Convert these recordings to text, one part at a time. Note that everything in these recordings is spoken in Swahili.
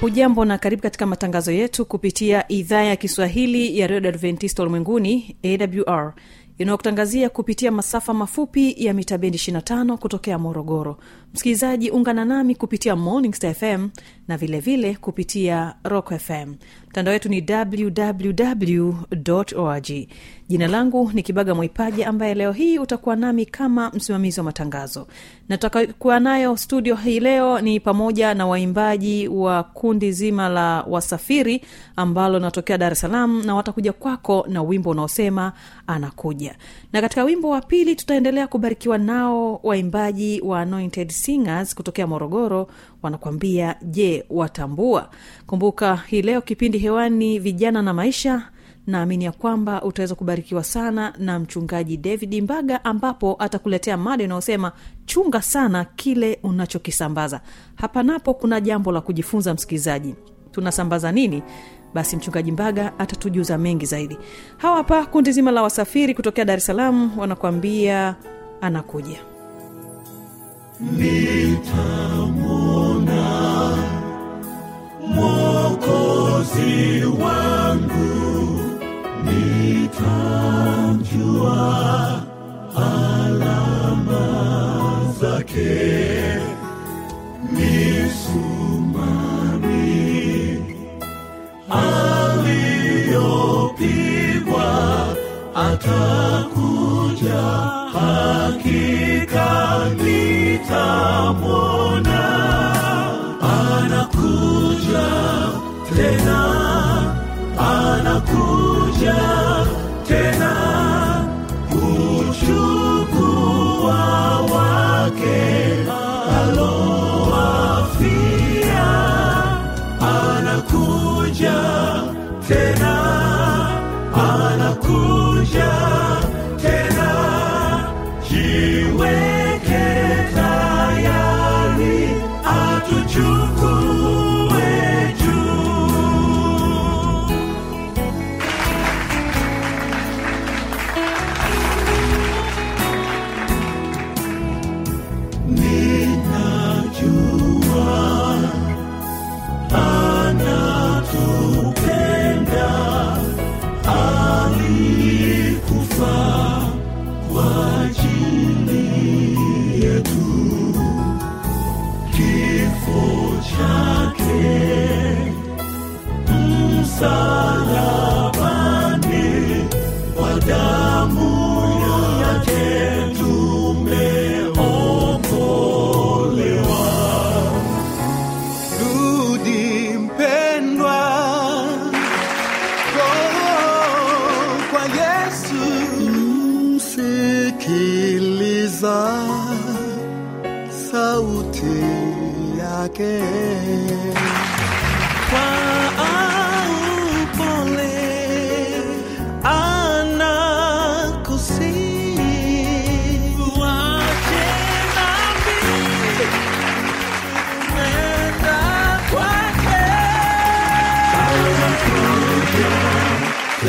hujambo na karibu katika matangazo yetu kupitia idhaa ya kiswahili ya redio adventista ulimwenguni awr inayokutangazia kupitia masafa mafupi ya mita bendi 25 kutokea morogoro msikilizaji ungana nami kupitia morning fm na vilevile vile kupitia rock fm mtandao wetu ni www org. Jina langu ni kibaga mwaipaja ambaye leo hii utakuwa nami kama msimamizi wa matangazo. Na tutakuwa nayo studio hii leo ni pamoja na waimbaji wa kundi zima la wasafiri ambalo linatokea dar es salaam na watakuja kwako na wimbo unaosema anakuja. Na katika wimbo wa pili tutaendelea kubarikiwa nao waimbaji wa anointed singers kutokea morogoro wanakwambia je watambua? Kumbuka hii leo kipindi hewani vijana na maisha naamini ya kwamba utaweza kubarikiwa sana na mchungaji david mbaga ambapo atakuletea mada inayosema chunga sana kile unachokisambaza. Hapa napo kuna jambo la kujifunza msikilizaji. Tunasambaza nini? Basi mchungaji mbaga atatujuza mengi zaidi. Hawa hapa kundi zima la wasafiri kutokea dar es salaam wanakuambia anakuja mwokozi wangu. Nitamjua alama zake. Misumari aliyopigwa atakuja hakika nitamwona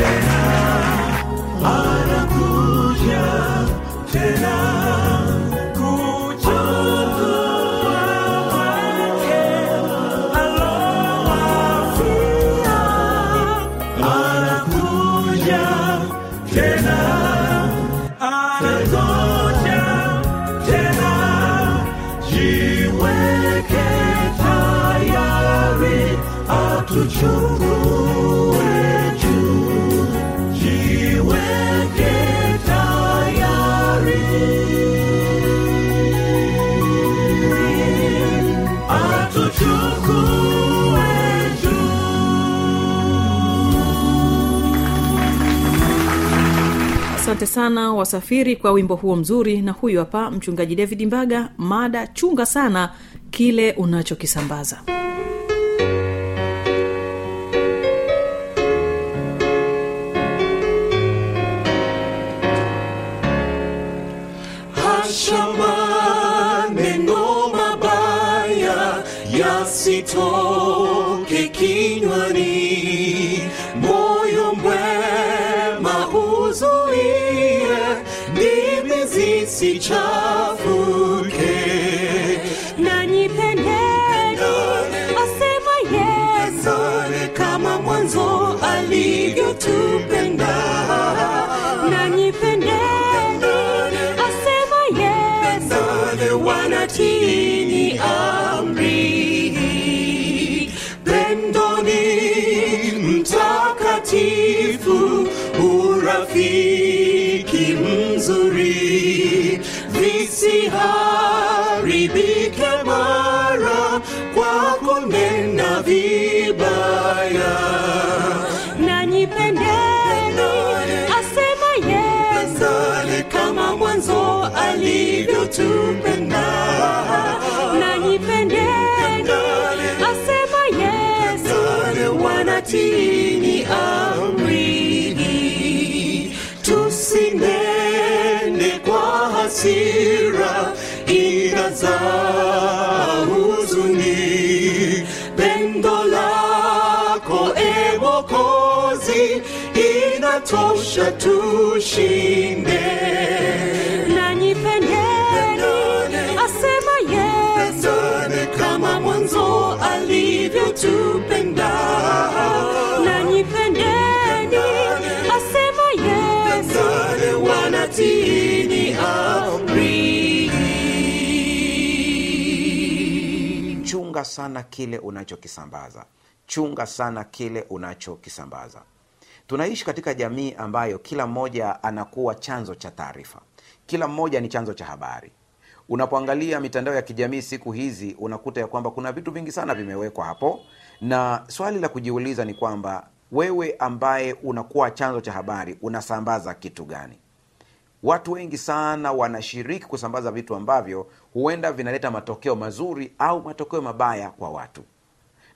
anakuja asante sana wasafiri kwa wimbo huo mzuri. Na huyu hapa mchungaji david mbaga mada chunga sana kile unachokisambaza zisichafuke. nanyi pendeni asema yesu kama mwanzo alivyotupenda. Nanyi pendeni asema yesu wanatini amri. Pendoni mtakatifu urafiki mzuri visiharibike mara kwa kunena vibaya. Na pendeni asema yesu kama mwanzo alivyotupenda hasira inazaa huzuni. Pendo lako e mokozi inatosha tushinde chunga sana kile unachokisambaza. Chunga sana kile unachokisambaza. Tunaishi katika jamii ambayo kila mmoja anakuwa chanzo cha taarifa. Kila mmoja ni chanzo cha habari. Unapoangalia mitandao ya kijamii siku hizi unakuta ya kwamba kuna vitu vingi sana vimewekwa hapo. Na swali la kujiuliza ni kwamba wewe ambaye unakuwa chanzo cha habari unasambaza kitu gani watu wengi sana wanashiriki kusambaza vitu ambavyo huenda vinaleta matokeo mazuri au matokeo mabaya kwa watu.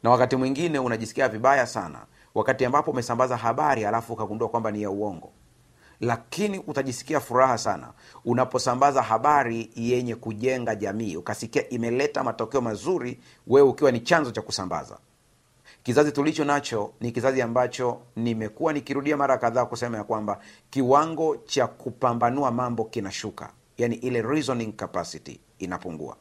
Na wakati mwingine unajisikia vibaya sana wakati ambapo umesambaza habari alafu ukagundua kwamba ni ya uongo. Lakini utajisikia furaha sana unaposambaza habari yenye kujenga jamii ukasikia imeleta matokeo mazuri wewe ukiwa ni chanzo cha kusambaza kizazi tulicho nacho ni kizazi ambacho nimekuwa nikirudia mara kadhaa kusema ya kwamba kiwango cha kupambanua mambo kinashuka. Yani ile reasoning capacity inapungua.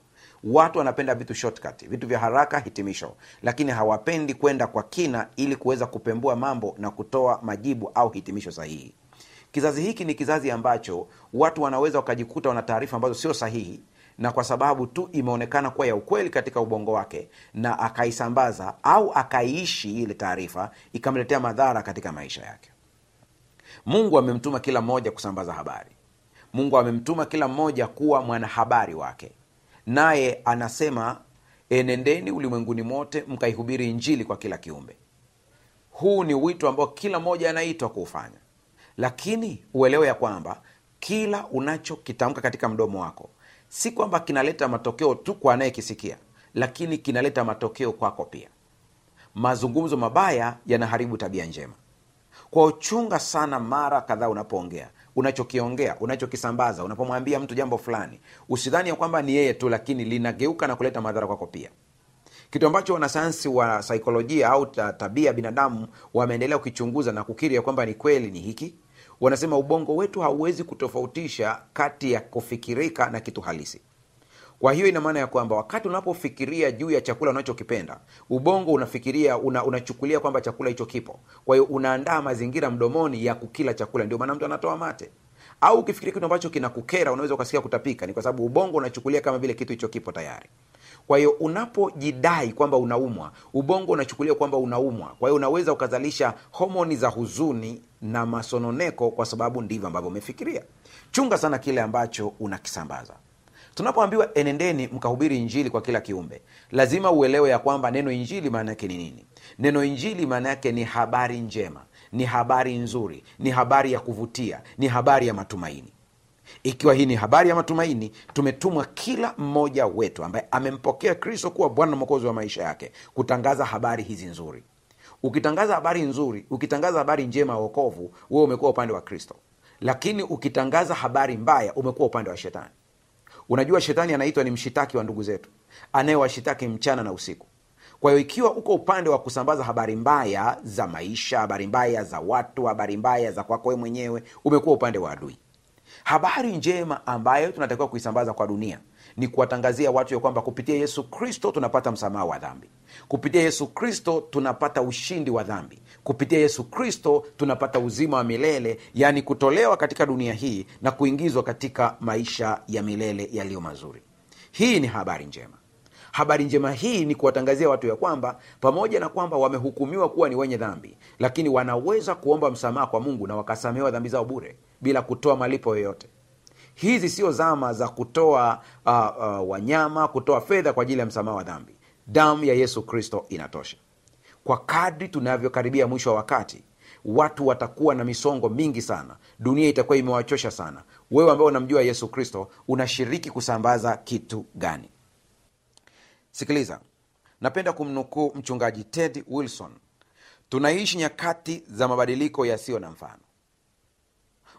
Watu wanapenda vitu shortcut vitu vya haraka hitimisho. Lakini hawapendi kwenda kwa kina ili kuweza kupembua mambo na kutoa majibu au hitimisho sahihi. Kizazi hiki ni kizazi ambacho watu wanaweza wakajikuta wana taarifa ambazo sio sahihi na kwa sababu tu imeonekana kuwa ya ukweli katika ubongo wake na akaisambaza au akaiishi ile taarifa ikamletea madhara katika maisha yake. Mungu amemtuma kila mmoja kusambaza habari. Mungu amemtuma kila mmoja kuwa mwanahabari wake. Naye anasema enendeni ulimwenguni mote mkaihubiri injili kwa kila kiumbe. Huu ni wito ambao kila mmoja anaitwa kuufanya. Lakini uelewe ya kwamba kila unachokitamka katika mdomo wako si kwamba kinaleta matokeo tu kwa anayekisikia lakini kinaleta matokeo kwako pia. Mazungumzo mabaya yanaharibu tabia njema. Kwa uchunga sana mara kadhaa unapoongea unachokiongea unachokisambaza unapomwambia mtu jambo fulani usidhani ya kwamba ni yeye tu lakini linageuka na kuleta madhara kwako pia. Kitu ambacho wanasayansi wa saikolojia au ta- tabia binadamu wameendelea kukichunguza na kukiri ya kwamba ni kweli ni hiki wanasema ubongo wetu hauwezi kutofautisha kati ya kufikirika na kitu halisi. Kwa hiyo ina maana ya kwamba wakati unapofikiria juu ya chakula unachokipenda ubongo unafikiria una, unachukulia kwamba chakula hicho kipo. Kwa hiyo unaandaa mazingira mdomoni ya kukila chakula. Ndio maana mtu anatoa mate. Au ukifikiria kitu ambacho kinakukera unaweza ukasikia kutapika. Ni kwa sababu ubongo unachukulia kama vile kitu hicho kipo tayari kwa hiyo unapojidai kwamba unaumwa ubongo unachukulia kwamba unaumwa. Kwa hiyo unaweza ukazalisha homoni za huzuni na masononeko kwa sababu ndivyo ambavyo umefikiria. Chunga sana kile ambacho unakisambaza. Tunapoambiwa enendeni mkahubiri injili kwa kila kiumbe lazima uelewe ya kwamba neno injili maana yake ni nini. Neno injili maana yake ni habari njema ni habari nzuri ni habari ya kuvutia ni habari ya matumaini ikiwa hii ni habari ya matumaini tumetumwa kila mmoja wetu ambaye amempokea kristo kuwa bwana na mwokozi wa maisha yake kutangaza habari hizi nzuri. Ukitangaza habari nzuri ukitangaza habari njema ya wokovu wewe umekuwa upande wa kristo. Lakini ukitangaza habari mbaya umekuwa upande wa shetani. Unajua shetani anaitwa ni mshitaki wa ndugu zetu anayewashitaki mchana na usiku. Kwa hiyo ikiwa uko upande wa kusambaza habari mbaya za maisha habari mbaya za watu habari mbaya za kwako wewe mwenyewe umekuwa upande wa adui habari njema ambayo tunatakiwa kuisambaza kwa dunia ni kuwatangazia watu ya kwamba kupitia yesu kristo tunapata msamaha wa dhambi. Kupitia yesu kristo tunapata ushindi wa dhambi. Kupitia yesu kristo tunapata uzima wa milele yaani kutolewa katika dunia hii na kuingizwa katika maisha ya milele yaliyo mazuri. Hii ni habari njema. Habari njema hii ni kuwatangazia watu ya kwamba pamoja na kwamba wamehukumiwa kuwa ni wenye dhambi lakini wanaweza kuomba msamaha kwa mungu na wakasamehewa dhambi zao bure bila kutoa malipo yoyote. Hizi sio zama za kutoa uh, uh, wanyama kutoa fedha kwa ajili ya msamaha wa dhambi. Damu ya yesu kristo inatosha. Kwa kadri tunavyokaribia mwisho wa wakati watu watakuwa na misongo mingi sana. Dunia itakuwa imewachosha sana. Wewe ambao unamjua yesu kristo unashiriki kusambaza kitu gani? Sikiliza. Napenda kumnukuu mchungaji ted wilson. Tunaishi nyakati za mabadiliko yasiyo na mfano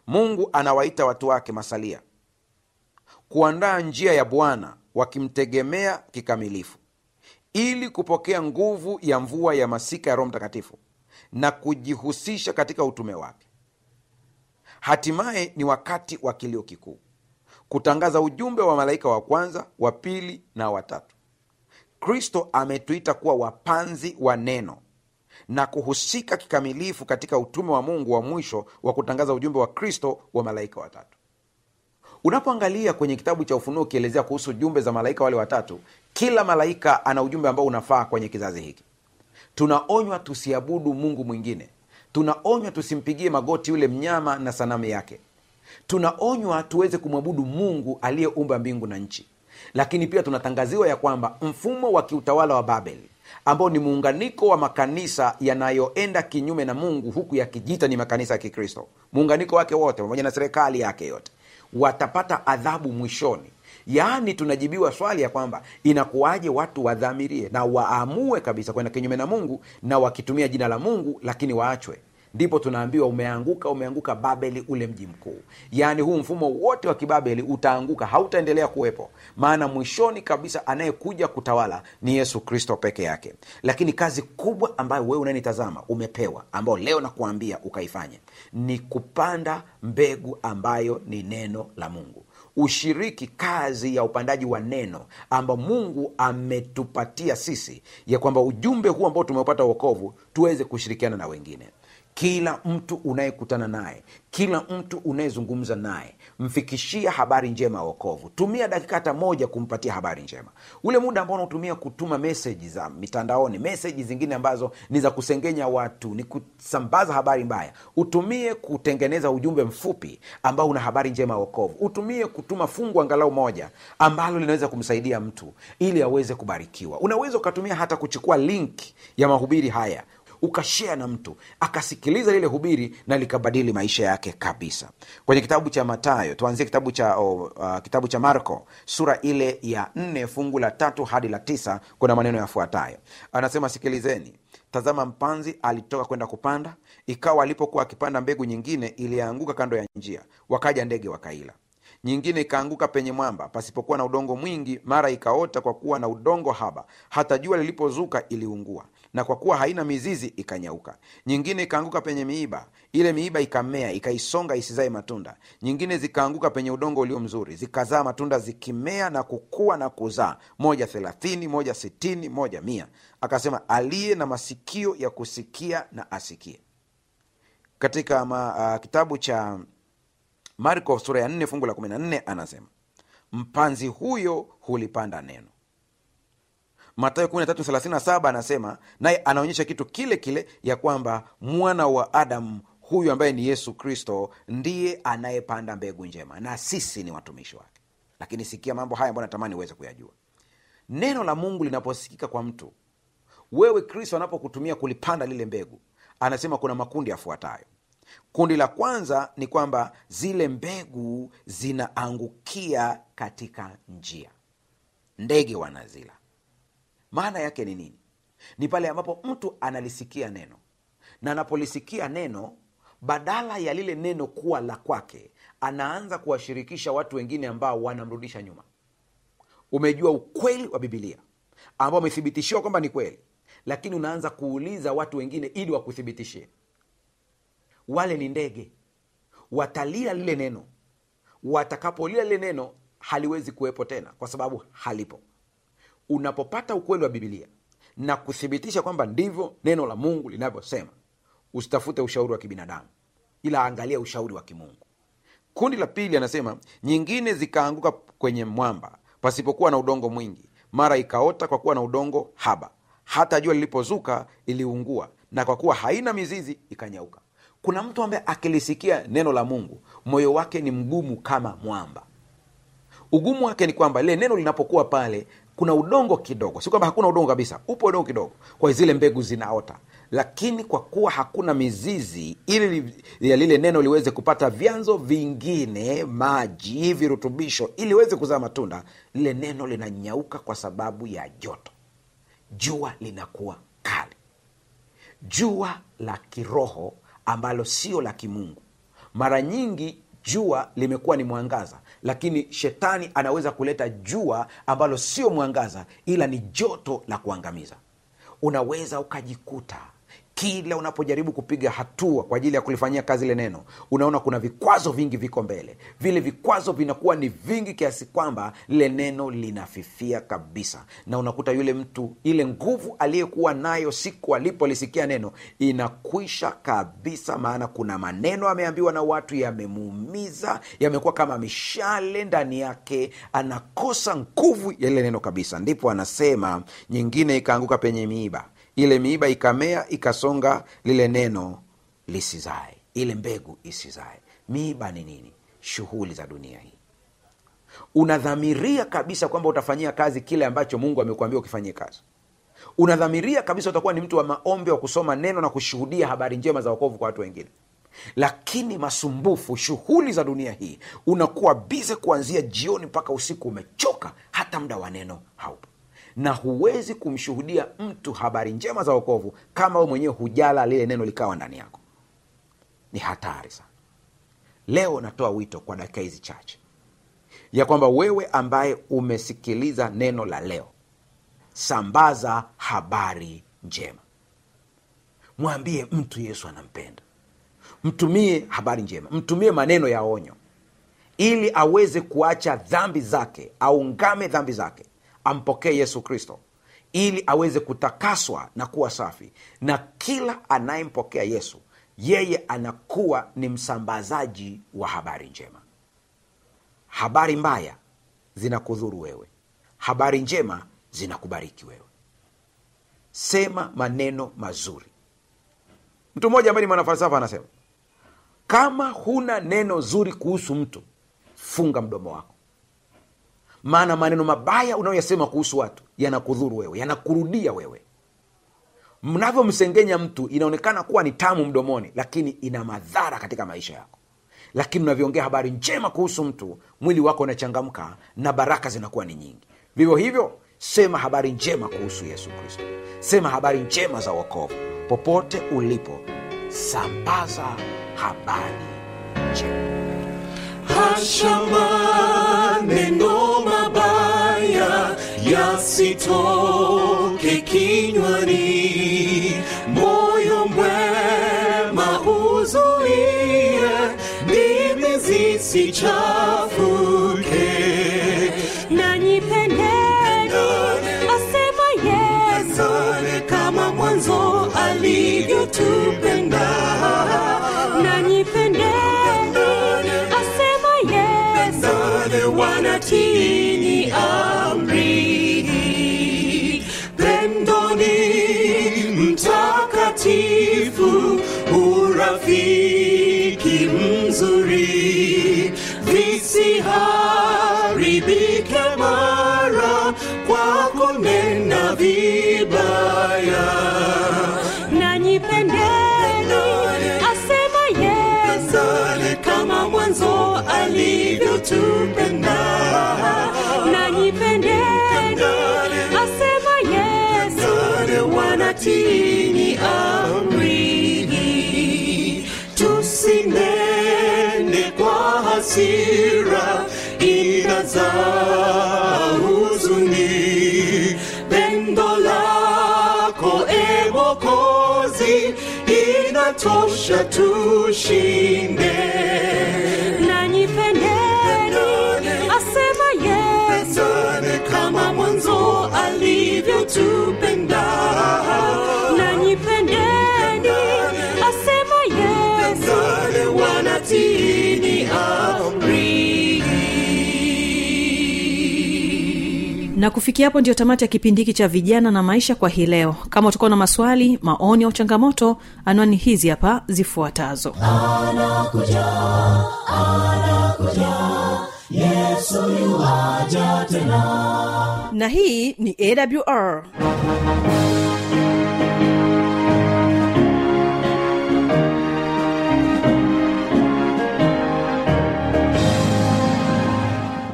mungu anawaita watu wake masalia kuandaa njia ya bwana wakimtegemea kikamilifu ili kupokea nguvu ya mvua ya masika ya roho mtakatifu na kujihusisha katika utume wake. Hatimaye ni wakati wa kilio kikuu kutangaza ujumbe wa malaika wa kwanza wa pili na watatu kristo ametuita kuwa wapanzi wa neno na kuhusika kikamilifu katika utume wa mungu wa mwisho wa kutangaza ujumbe wa kristo wa malaika watatu. Unapoangalia kwenye kitabu cha ufunuo ukielezea kuhusu jumbe za malaika wale watatu kila malaika ana ujumbe ambao unafaa kwenye kizazi hiki. Tunaonywa tusiabudu mungu mwingine. Tunaonywa tusimpigie magoti yule mnyama na sanamu yake. Tunaonywa tuweze kumwabudu mungu aliyeumba mbingu na nchi. Lakini pia tunatangaziwa ya kwamba mfumo wa kiutawala wa babeli ambao ni muunganiko wa makanisa yanayoenda kinyume na mungu huku yakijita ni makanisa ya kikristo. Muunganiko wake wote pamoja na serikali yake yote watapata adhabu mwishoni. Yaani tunajibiwa swali ya kwamba inakuwaje watu wadhamirie na waamue kabisa kwenda kinyume na mungu na wakitumia jina la mungu lakini waachwe ndipo tunaambiwa umeanguka umeanguka babeli ule mji mkuu. Yaani huu mfumo wote wa kibabeli utaanguka hautaendelea kuwepo. Maana mwishoni kabisa anayekuja kutawala ni yesu kristo peke yake. Lakini kazi kubwa ambayo wewe unanitazama umepewa ambayo leo nakuambia ukaifanye ni kupanda mbegu ambayo ni neno la mungu. Ushiriki kazi ya upandaji wa neno ambao mungu ametupatia sisi ya kwamba ujumbe huu ambao tumeupata uokovu tuweze kushirikiana na wengine. Kila mtu unayekutana naye kila mtu unayezungumza naye mfikishia habari njema ya wokovu. Tumia dakika hata moja kumpatia habari njema. Ule muda ambao unatumia kutuma meseji za mitandaoni meseji zingine ambazo ni za kusengenya watu ni kusambaza habari mbaya utumie kutengeneza ujumbe mfupi ambao una habari njema ya wokovu. Utumie kutuma fungu angalau moja ambalo linaweza kumsaidia mtu ili aweze kubarikiwa. Unaweza ukatumia hata kuchukua link ya mahubiri haya ukashea na mtu akasikiliza lile hubiri na likabadili maisha yake kabisa. Kwenye kitabu cha matayo tuanzie kitabu cha oh, uh, kitabu cha marko sura ile ya nne fungu la tatu hadi la tisa kuna maneno yafuatayo. Anasema sikilizeni tazama mpanzi alitoka kwenda kupanda ikawa alipokuwa akipanda mbegu nyingine ilianguka kando ya njia wakaja ndege wakaila. Nyingine ikaanguka penye mwamba pasipokuwa na udongo mwingi mara ikaota kwa kuwa na udongo haba hata jua lilipozuka iliungua na kwa kuwa haina mizizi ikanyauka. Nyingine ikaanguka penye miiba. Ile miiba ikamea ikaisonga isizae matunda. Nyingine zikaanguka penye udongo ulio mzuri. Zikazaa matunda zikimea na kukua na kuzaa. Moja thelathini moja sitini moja mia. Akasema aliye na masikio ya kusikia na asikie. Katika ma, uh, kitabu cha marko sura ya nne fungu la kumi na nne anasema mpanzi huyo hulipanda neno matayo 13:37 anasema naye anaonyesha kitu kile kile ya kwamba mwana wa adamu huyu ambaye ni yesu kristo ndiye anayepanda mbegu njema na sisi ni watumishi wake. Lakini sikia mambo haya ambayo natamani uweze kuyajua. Neno la mungu linaposikika kwa mtu wewe kristo anapokutumia kulipanda lile mbegu anasema kuna makundi yafuatayo. Kundi la kwanza ni kwamba zile mbegu zinaangukia katika njia. Ndege wanazila maana yake ni nini? Ni pale ambapo mtu analisikia neno. Na anapolisikia neno badala ya lile neno kuwa la kwake anaanza kuwashirikisha watu wengine ambao wanamrudisha nyuma. Umejua ukweli wa bibilia ambao umethibitishiwa kwamba ni kweli lakini unaanza kuuliza watu wengine ili wakuthibitishie. Wale ni ndege. Watalia lile neno. Watakapolia lile neno haliwezi kuwepo tena kwa sababu halipo unapopata ukweli wa bibilia na kuthibitisha kwamba ndivyo neno la mungu linavyosema usitafute ushauri wa kibinadamu ila angalia ushauri wa kimungu. Kundi la pili anasema nyingine zikaanguka kwenye mwamba pasipokuwa na udongo mwingi mara ikaota kwa kuwa na udongo haba. Hata jua lilipozuka iliungua na kwa kuwa haina mizizi ikanyauka. Kuna mtu ambaye akilisikia neno la mungu moyo wake ni mgumu kama mwamba. Ugumu wake ni kwamba lile neno linapokuwa pale kuna udongo kidogo. Si kwamba hakuna udongo kabisa. Upo udongo kidogo. Kwa zile mbegu zinaota. Lakini kwa kuwa hakuna mizizi ili ya lile neno liweze kupata vyanzo vingine maji virutubisho ili liweze kuzaa matunda lile neno linanyauka kwa sababu ya joto. Jua linakuwa kali. Jua la kiroho ambalo sio la kimungu. Mara nyingi jua limekuwa ni mwangaza lakini shetani anaweza kuleta jua ambalo sio mwangaza ila ni joto la kuangamiza. Unaweza ukajikuta kila unapojaribu kupiga hatua kwa ajili ya kulifanyia kazi ile neno unaona kuna vikwazo vingi viko mbele. Vile vikwazo vinakuwa ni vingi kiasi kwamba lile neno linafifia kabisa. Na unakuta yule mtu ile nguvu aliyekuwa nayo siku alipolisikia neno inakwisha kabisa maana kuna maneno ameambiwa na watu yamemuumiza yamekuwa kama mishale ndani yake anakosa nguvu ya lile neno kabisa. Ndipo anasema nyingine ikaanguka penye miiba ile miiba ikamea ikasonga lile neno lisizae ile mbegu isizae. Miiba ni nini? Shughuli za dunia hii. Unadhamiria kabisa kwamba utafanyia kazi kile ambacho mungu amekuambia ukifanyie kazi. Unadhamiria kabisa utakuwa ni mtu wa maombi wa kusoma neno na kushuhudia habari njema za wokovu kwa watu wengine. Lakini masumbufu shughuli za dunia hii unakuwa bize kuanzia jioni mpaka usiku umechoka hata muda wa neno haupo na huwezi kumshuhudia mtu habari njema za wokovu kama we mwenyewe hujala lile neno likawa ndani yako. Ni hatari sana. Leo natoa wito kwa dakika hizi chache ya kwamba wewe ambaye umesikiliza neno la leo sambaza habari njema. Mwambie mtu yesu anampenda. Mtumie habari njema. Mtumie maneno ya onyo. Ili aweze kuacha dhambi zake aungame dhambi zake ampokee yesu kristo ili aweze kutakaswa na kuwa safi. Na kila anayempokea yesu yeye anakuwa ni msambazaji wa habari njema. Habari mbaya zinakudhuru wewe. Habari njema zinakubariki wewe. Sema maneno mazuri. Mtu mmoja ambaye ni mwanafalsafa anasema kama huna neno zuri kuhusu mtu funga mdomo wako maana maneno mabaya unayoyasema kuhusu watu yanakudhuru wewe yanakurudia wewe. Mnavyomsengenya mtu inaonekana kuwa ni tamu mdomoni lakini ina madhara katika maisha yako. Lakini unavyoongea habari njema kuhusu mtu mwili wako unachangamka na baraka zinakuwa ni nyingi. Vivyo hivyo sema habari njema kuhusu yesu kristo. Sema habari njema za wokovu. Popote ulipo sambaza habari njema yasitoke kinywani moyo mwema uzuie ndimi zisichafuke. Na pendeni asema yesu kama mwanzo alivyotupenda. Asema yesu Sare wanatini feet. Hasira inazaa huzuni. Pendo lako e inatosha tushinde. Nanyipendeni asema yesu. Kama mwanzo alivyotupenda na kufikia hapo ndio tamati ya kipindi hiki cha vijana na maisha kwa hii leo. Kama utakuwa na maswali maoni au changamoto anwani hizi hapa zifuatazo. Na hii ni awr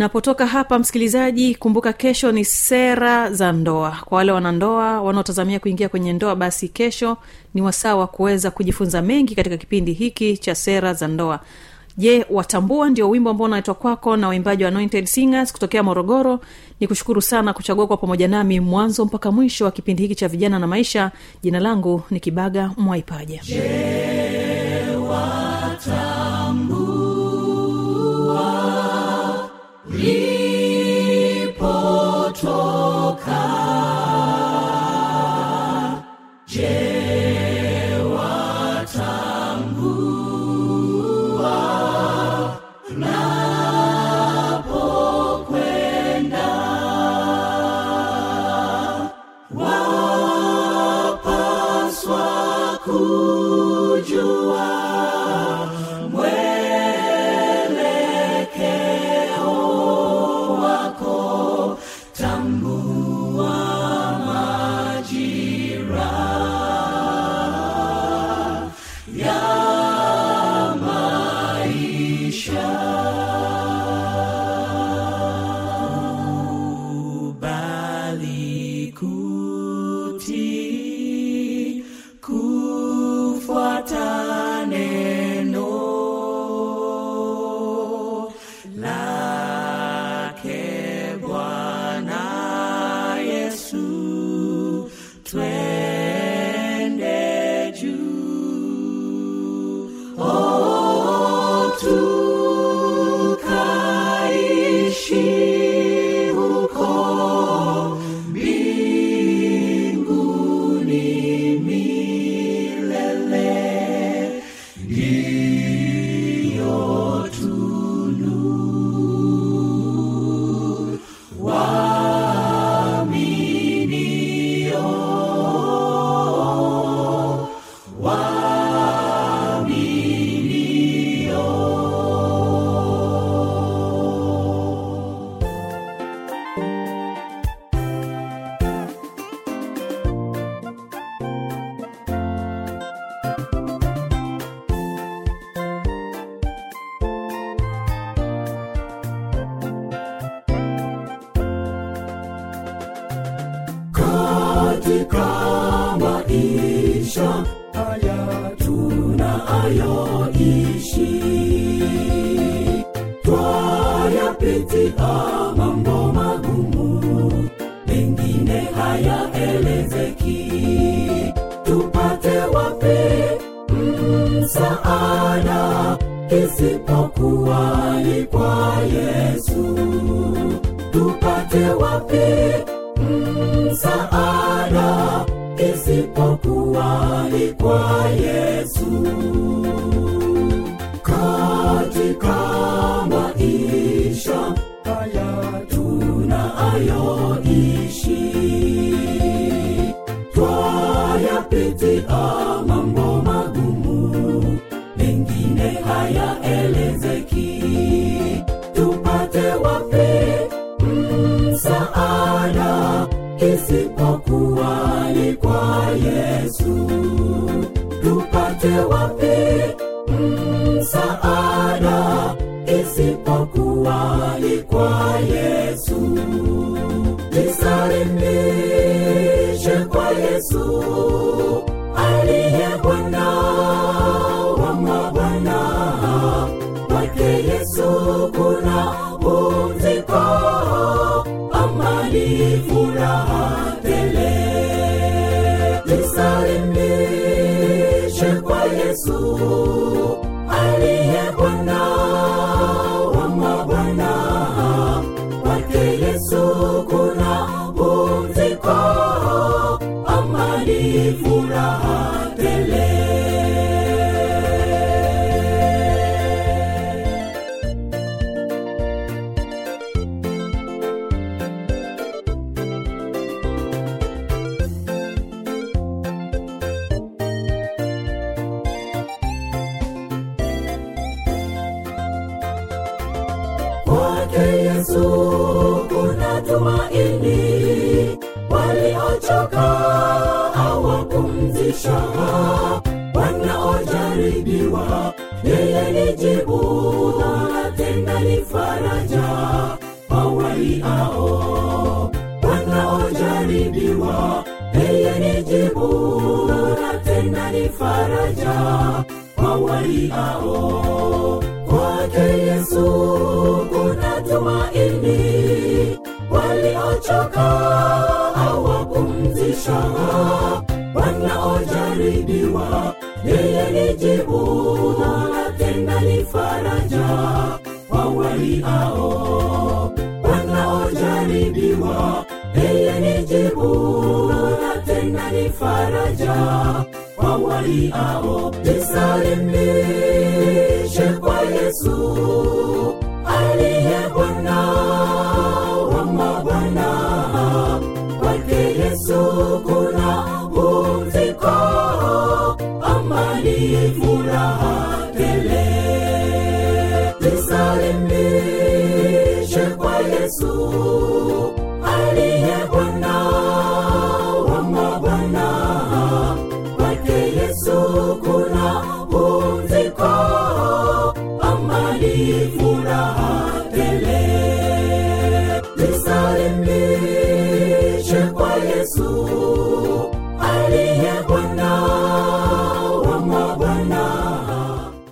napotoka hapa msikilizaji kumbuka kesho ni sera za ndoa. Kwa wale wanandoa wanaotazamia kuingia kwenye ndoa basi kesho ni wasaa wa kuweza kujifunza mengi katika kipindi hiki cha sera za ndoa. Je watambua ndio wimbo ambao unaletwa kwako na waimbaji wa anointed singers kutokea morogoro? Ni kushukuru sana kuchagua kwa pamoja nami mwanzo mpaka mwisho wa kipindi hiki cha vijana na maisha. Jina langu ni kibaga mwaipaja Please. Mengine hayaelezeki. Tupate wapi msaada isipokuwa ni kwa yesu. Tupate wapi msaada isipokuwa ni kwa yesu. Katika maisha tunayoishi. Twayapitia mambo magumu. Mengine hayaelezeki. Tupate wapi msaada. Isipokuwa ni kwa yesu. Tupate wapi msaada. Isipokuwa ni kwa yesu aliye bwana wa mabwana kwake yesu kuna yesu kuna tumaini waliochoka awapumzisha wanaojaribiwa yeye ni jibu na tena ni faraja wawaiao wanaojaribiwa yeye ni jibu na tena ni faraja kwake yesu kuna tumaini. Waliochoka awapumzisha wanaojaribiwa yeye ni jibu na tena ni faraja kwa waliao wanaojaribiwa yeye ni jibu na tena ni faraja kwa waliao jisalimishe kwa yesu aliye bwana wa mabwana kwake yesu kuna pumziko amani furaha tele. Jisalimishe kwa yesu